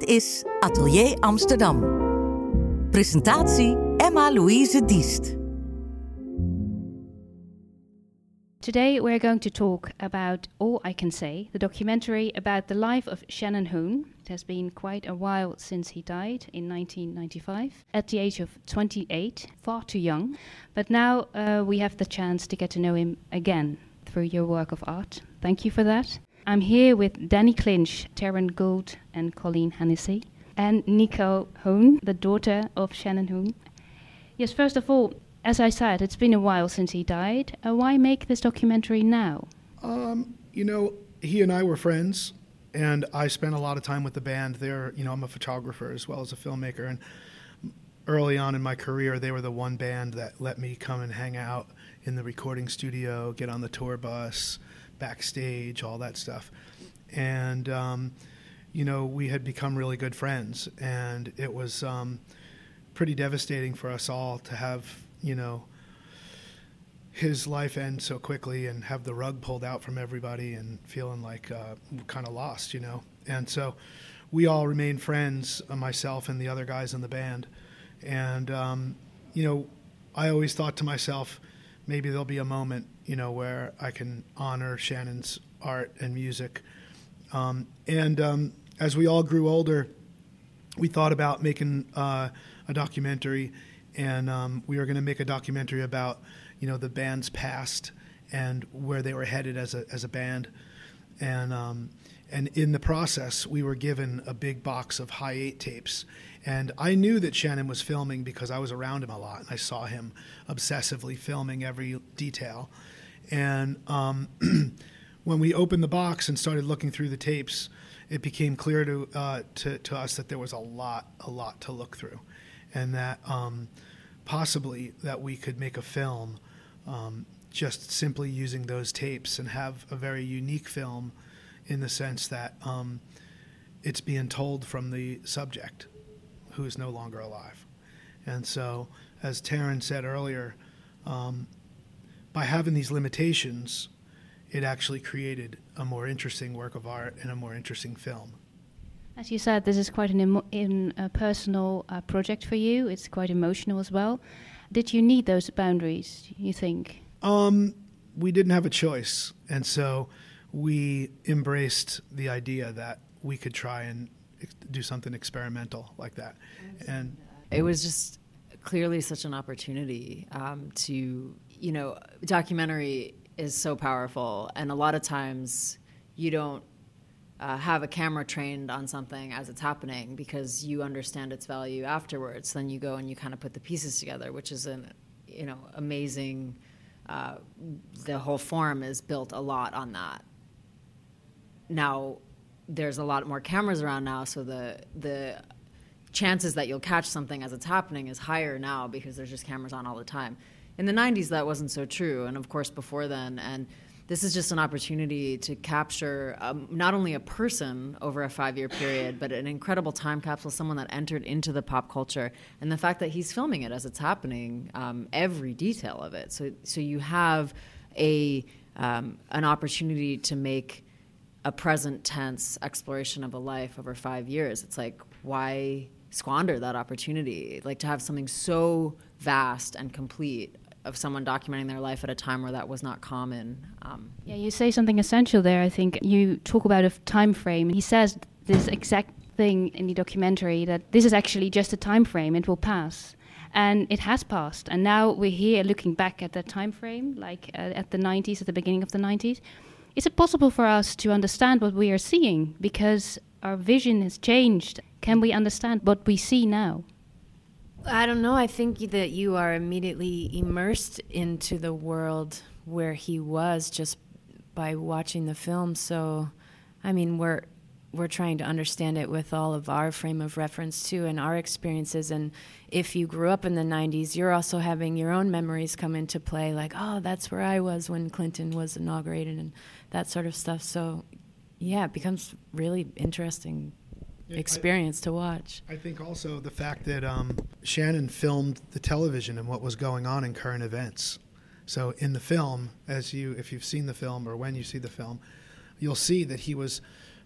Dit is Atelier Amsterdam. Presentatie Emma Louise Diest. Today we're going to talk about All I Can Say, the documentary about the life of Shannon Hoon. It has been quite a while since he died in 1995 at the age of 28, far too young. But now uh, we have the chance to get to know him again through your work of art. Thank you for that. I'm here with Danny Clinch, Taryn Gould, and Colleen Hennessy, and Nico Hoon, the daughter of Shannon Hoon. Yes, first of all, as I said, it's been a while since he died. Uh, why make this documentary now? Um, you know, he and I were friends, and I spent a lot of time with the band. There, you know, I'm a photographer as well as a filmmaker, and early on in my career, they were the one band that let me come and hang out in the recording studio, get on the tour bus, backstage, all that stuff. And, um, you know, we had become really good friends. And it was um, pretty devastating for us all to have, you know, his life end so quickly and have the rug pulled out from everybody and feeling like uh, kind of lost, you know. And so we all remained friends, uh, myself and the other guys in the band. And, um, you know, I always thought to myself, maybe there'll be a moment, you know, where I can honor Shannon's art and music. Um, and um, as we all grew older, we thought about making uh, a documentary, and um, we were going to make a documentary about, you know, the band's past and where they were headed as a as a band, and um, and in the process, we were given a big box of Hi8 tapes, and I knew that Shannon was filming because I was around him a lot and I saw him obsessively filming every detail. And um, when we opened the box and started looking through the tapes, it became clear to, uh, to, to, us that there was a lot, a lot to look through. And that um, possibly that we could make a film um, just simply using those tapes and have a very unique film in the sense that um, it's being told from the subject who is no longer alive. And so, as Taryn said earlier, um, by having these limitations, it actually created a more interesting work of art and a more interesting film. As you said, this is quite an emo- in, a personal uh, project for you. It's quite emotional as well. Did you need those boundaries? You think? Um, we didn't have a choice, and so we embraced the idea that we could try and do something experimental like that. And it was just clearly such an opportunity um, to, you know, documentary is so powerful, and a lot of times you don't uh, have a camera trained on something as it's happening because you understand its value afterwards. Then you go and you kind of put the pieces together, which is an, you know, amazing. Uh, the whole form is built a lot on that. Now, there's a lot more cameras around now, so the the chances that you'll catch something as it's happening is higher now because there's just cameras on all the time. In the 90s, that wasn't so true, and of course before then. And this is just an opportunity to capture um, not only a person over a five year period, but an incredible time capsule, someone that entered into the pop culture, and the fact that he's filming it as it's happening, um, every detail of it. So, so you have a um, an opportunity to make a present tense exploration of a life over five years. It's like, why squander that opportunity? Like to have something so vast and complete of someone documenting their life at a time where that was not common. Um, yeah, you say something essential there. I think you talk about a time frame. He says this exact thing in the documentary that this is actually just a time frame. It will pass. And it has passed, and now we're here looking back at that time frame, like uh, at the 90s, at the beginning of the 90s, is it possible for us to understand what we are seeing because our vision has changed? Can we understand what we see now? I don't know. I think that you are immediately immersed into the world where he was just by watching the film. So, I mean, we're we're trying to understand it with all of our frame of reference too and our experiences and if you grew up in the 90s you're also having your own memories come into play like oh that's where i was when clinton was inaugurated and that sort of stuff so yeah it becomes really interesting experience I, to watch i think also the fact that um, shannon filmed the television and what was going on in current events so in the film as you if you've seen the film or when you see the film you'll see that he was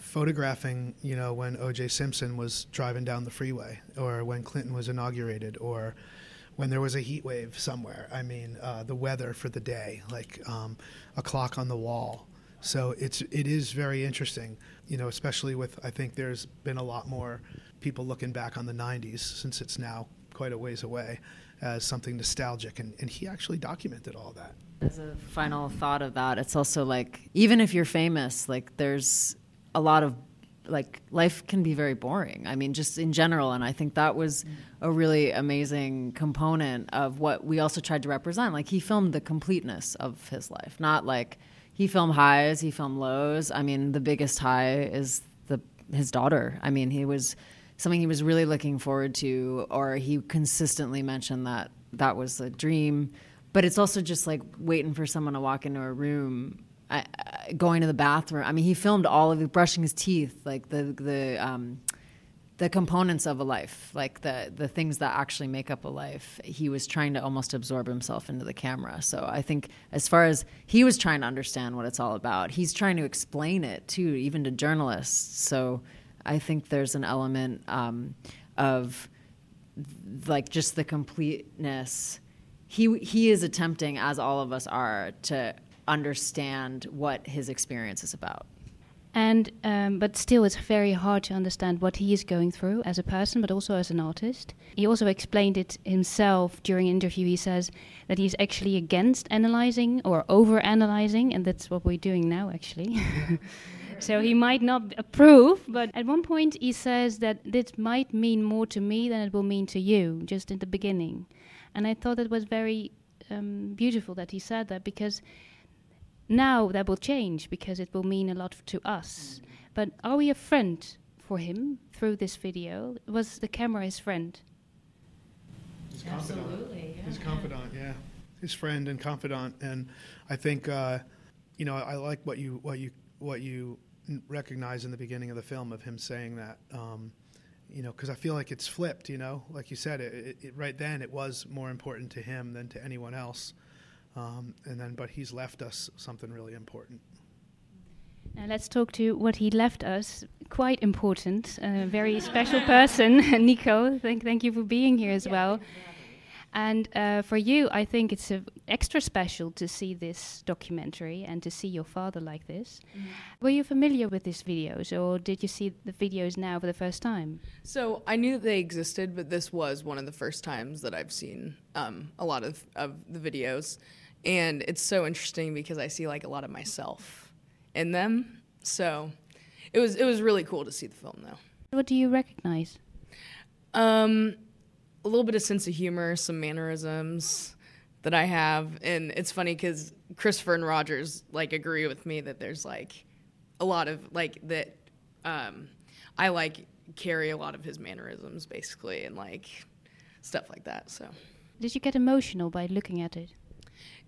photographing, you know, when O.J. Simpson was driving down the freeway, or when Clinton was inaugurated, or when there was a heat wave somewhere. I mean, uh, the weather for the day, like um, a clock on the wall. So it's it is very interesting, you know, especially with I think there's been a lot more people looking back on the '90s since it's now quite a ways away as something nostalgic, and, and he actually documented all that. As a final thought of that, it's also like even if you're famous, like there's a lot of like life can be very boring. I mean, just in general, and I think that was a really amazing component of what we also tried to represent. Like he filmed the completeness of his life, not like he filmed highs, he filmed lows. I mean, the biggest high is the his daughter. I mean, he was something he was really looking forward to, or he consistently mentioned that that was a dream. But it's also just like waiting for someone to walk into a room I, going to the bathroom. I mean, he filmed all of it, brushing his teeth, like the the um, the components of a life, like the the things that actually make up a life. He was trying to almost absorb himself into the camera. So I think, as far as he was trying to understand what it's all about, he's trying to explain it too, even to journalists. So I think there's an element um, of like just the completeness. He he is attempting, as all of us are, to understand what his experience is about. And um, but still, it's very hard to understand what he is going through as a person, but also as an artist. He also explained it himself during an interview. He says that he's actually against analyzing or over analyzing, and that's what we're doing now, actually. so he might not approve, but at one point he says that this might mean more to me than it will mean to you, just in the beginning. And I thought it was very um, beautiful that he said that because now that will change because it will mean a lot to us. But are we a friend for him through this video? Was the camera his friend? His Absolutely, yeah. His confidant, yeah. His friend and confidant, and I think uh, you know I like what you what you what you recognize in the beginning of the film of him saying that. Um, you know, because I feel like it's flipped. You know, like you said, it, it, it, right then it was more important to him than to anyone else. Um, and then, but he's left us something really important. Now let's talk to what he left us. Quite important, a very special person, Nico. Thank, thank you for being here as yeah, well. And uh, for you, I think it's extra special to see this documentary and to see your father like this. Mm. Were you familiar with these videos, or did you see the videos now for the first time? So I knew that they existed, but this was one of the first times that I've seen um, a lot of, of the videos and it's so interesting because I see like a lot of myself in them. So it was it was really cool to see the film though. What do you recognize? Um, a little bit of sense of humor, some mannerisms that I have, and it's funny because Christopher and Rogers like agree with me that there's like a lot of like that. Um, I like carry a lot of his mannerisms basically, and like stuff like that. So, did you get emotional by looking at it?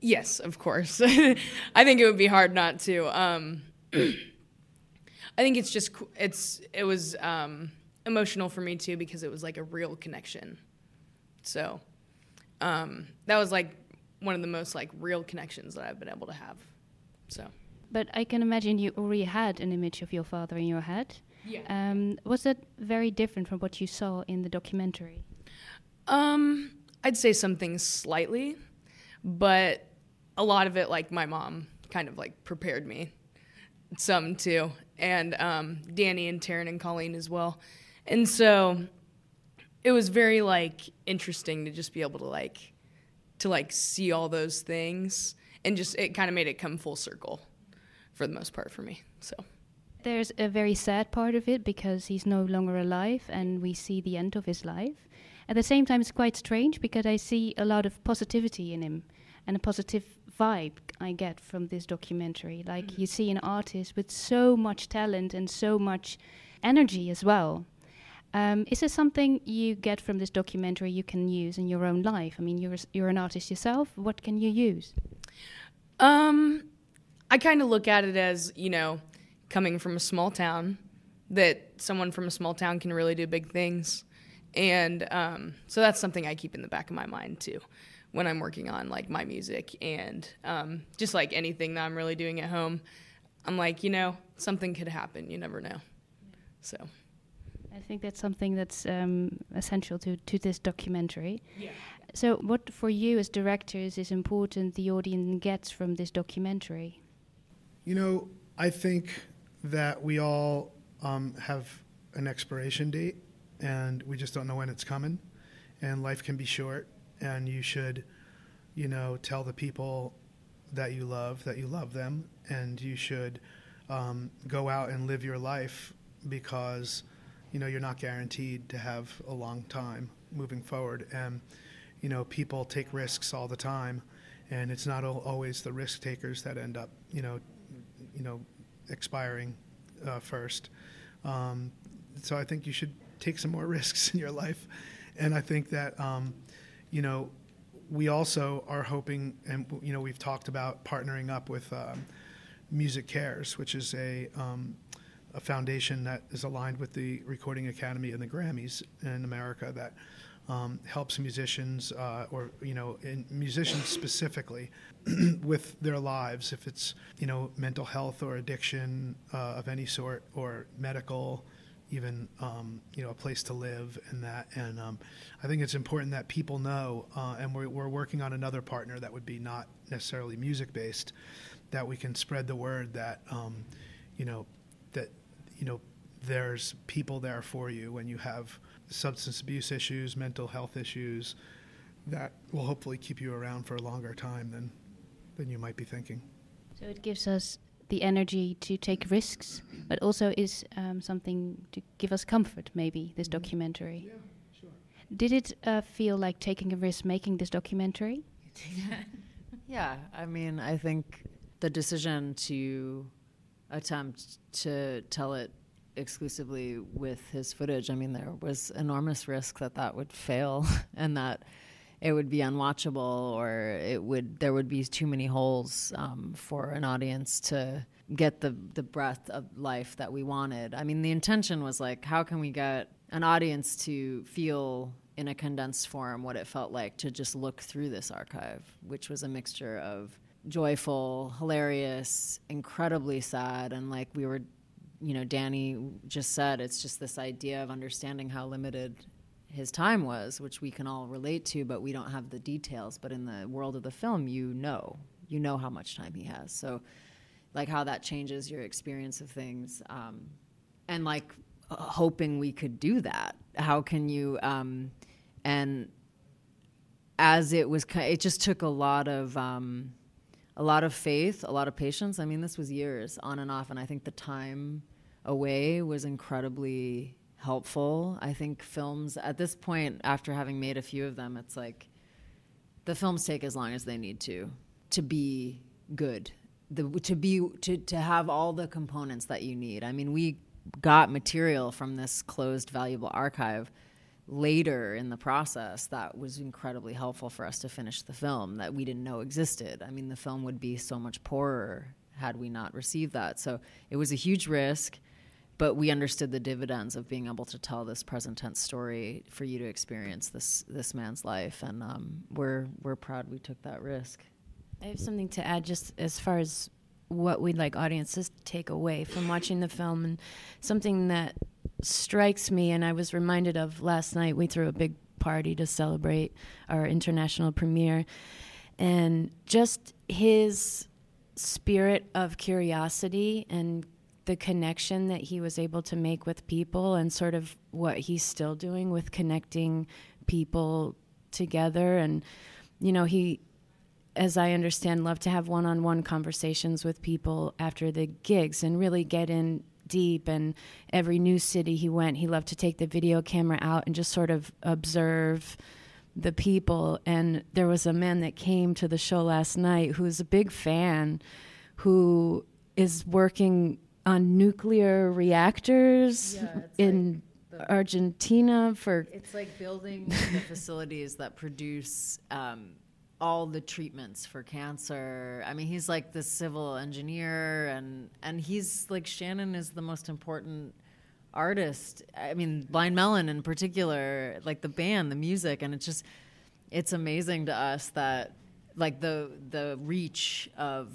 Yes, of course. I think it would be hard not to. Um, I think it's just it's it was um, emotional for me too because it was like a real connection. So um, that was like one of the most like real connections that I've been able to have. So. But I can imagine you already had an image of your father in your head. Yeah. Um, was that very different from what you saw in the documentary? Um, I'd say some things slightly, but a lot of it, like my mom kind of like prepared me some too, and um, Danny and Taryn and Colleen as well. And so it was very like interesting to just be able to like to like see all those things and just it kind of made it come full circle for the most part for me. So there's a very sad part of it because he's no longer alive and we see the end of his life. At the same time, it's quite strange because I see a lot of positivity in him and a positive vibe I get from this documentary. Like mm. you see an artist with so much talent and so much energy as well. Um, is there something you get from this documentary you can use in your own life? I mean, you're you're an artist yourself. What can you use? Um, I kind of look at it as you know, coming from a small town, that someone from a small town can really do big things, and um, so that's something I keep in the back of my mind too when I'm working on like my music and um, just like anything that I'm really doing at home. I'm like, you know, something could happen. You never know. So. I think that's something that's um, essential to, to this documentary. Yeah. So, what for you as directors is important the audience gets from this documentary? You know, I think that we all um, have an expiration date, and we just don't know when it's coming. And life can be short, and you should, you know, tell the people that you love that you love them, and you should um, go out and live your life because you know you're not guaranteed to have a long time moving forward. And you know people take risks all the time and it's not always the risk takers that end up you know you know expiring uh, first. Um, so I think you should take some more risks in your life. And I think that um, you know we also are hoping and you know we've talked about partnering up with um, MusiCares which is a um, a foundation that is aligned with the Recording Academy and the Grammys in America that um, helps musicians uh, or you know musicians specifically with their lives. If it's you know mental health or addiction uh, of any sort or medical even um, you know a place to live and that. And um, I think it's important that people know uh, and we're, we're working on another partner that would be not necessarily music based that we can spread the word that um, you know you know, there's people there for you when you have substance abuse issues, mental health issues that will hopefully keep you around for a longer time than than you might be thinking. So it gives us the energy to take risks, but also is um, something to give us comfort. Maybe this mm-hmm. documentary. Yeah, sure. Did it uh, feel like taking a risk making this documentary? yeah, I mean, I think the decision to attempt to tell it exclusively with his footage. I mean, there was enormous risk that that would fail and that it would be unwatchable or it would there would be too many holes um, for an audience to get the the breadth of life that we wanted. I mean, the intention was like, how can we get an audience to feel in a condensed form what it felt like to just look through this archive, which was a mixture of joyful, hilarious, incredibly sad, and like we were, you know, Danny just said, it's just this idea of understanding how limited his time was, which we can all relate to, but we don't have the details. But in the world of the film, you know, you know how much time he has. So, like how that changes your experience of things, um, and like uh, hoping we could do that. How can you? Um, and as it was, it just took a lot of. Um, a lot of faith, a lot of patience. I mean, this was years on and off, and I think the time away was incredibly helpful. I think films at this point, after having made a few of them, it's like the films take as long as they need to to be good, the, to be to to have all the components that you need. I mean, we got material from this closed, valuable archive later in the process that was incredibly helpful for us to finish the film that we didn't know existed. I mean, the film would be so much poorer had we not received that. So it was a huge risk, but we understood the dividends of being able to tell this present tense story for you to experience this this man's life, and um, we're we're proud we took that risk. I have something to add, just as far as what we'd like audiences to take away from watching the film, and something that strikes me, and I was reminded of last night. We threw a big party to celebrate our international premiere, and just his spirit of curiosity and the connection that he was able to make with people, and sort of what he's still doing with connecting people together. And, you know, he as I understand, loved to have one on one conversations with people after the gigs and really get in deep and every new city he went he loved to take the video camera out and just sort of observe the people. And there was a man that came to the show last night who's a big fan who is working on nuclear reactors yeah, in like Argentina for it's like building the facilities that produce um, all the treatments for cancer. I mean, he's like the civil engineer, and and he's like Shannon is the most important artist. I mean, Blind Melon in particular, like the band, the music, and it's just it's amazing to us that like the the reach of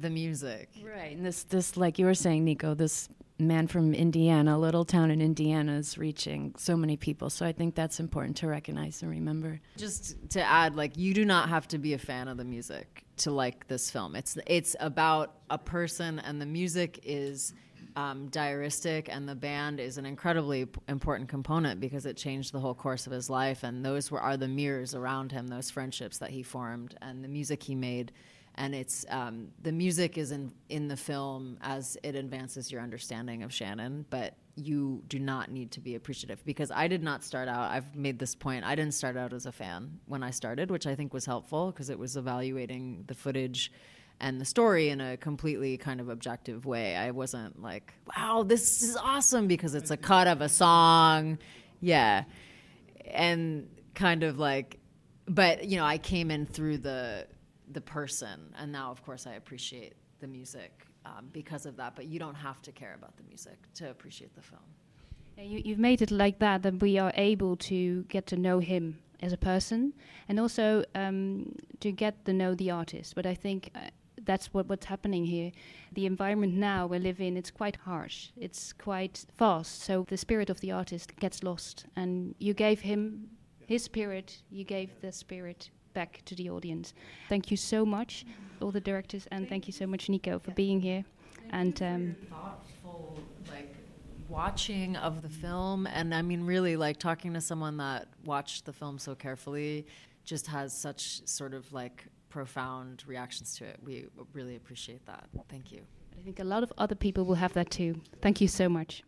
the music. Right. And this, this, like you were saying, Nico, this man from Indiana, a little town in Indiana, is reaching so many people. So I think that's important to recognize and remember. Just to add, like you do not have to be a fan of the music to like this film. It's it's about a person, and the music is um, diaristic, and the band is an incredibly important component because it changed the whole course of his life. And those were are the mirrors around him, those friendships that he formed, and the music he made. And it's um, the music is in in the film as it advances your understanding of Shannon, but you do not need to be appreciative because I did not start out. I've made this point. I didn't start out as a fan when I started, which I think was helpful because it was evaluating the footage and the story in a completely kind of objective way. I wasn't like, wow, this is awesome because it's a cut of a song. Yeah. And kind of like, but, you know, I came in through the, the person. And now, of course, I appreciate the music um, because of that. But you don't have to care about the music to appreciate the film. Yeah, you, you've made it like that that we are able to get to know him as a person and also um, to get to know the artist. But I think uh, that's what, what's happening here. The environment now we live in, it's quite harsh. It's quite fast. So the spirit of the artist gets lost. And you gave him his spirit, you gave the spirit back to the audience. Thank you so much, all the directors, and thank you so much, Nico, for being here. And um, thoughtful, like watching of the film, and I mean, really, like talking to someone that watched the film so carefully, just has such sort of like profound reactions to it. We really appreciate that. Thank you. I think a lot of other people will have that too. Thank you so much.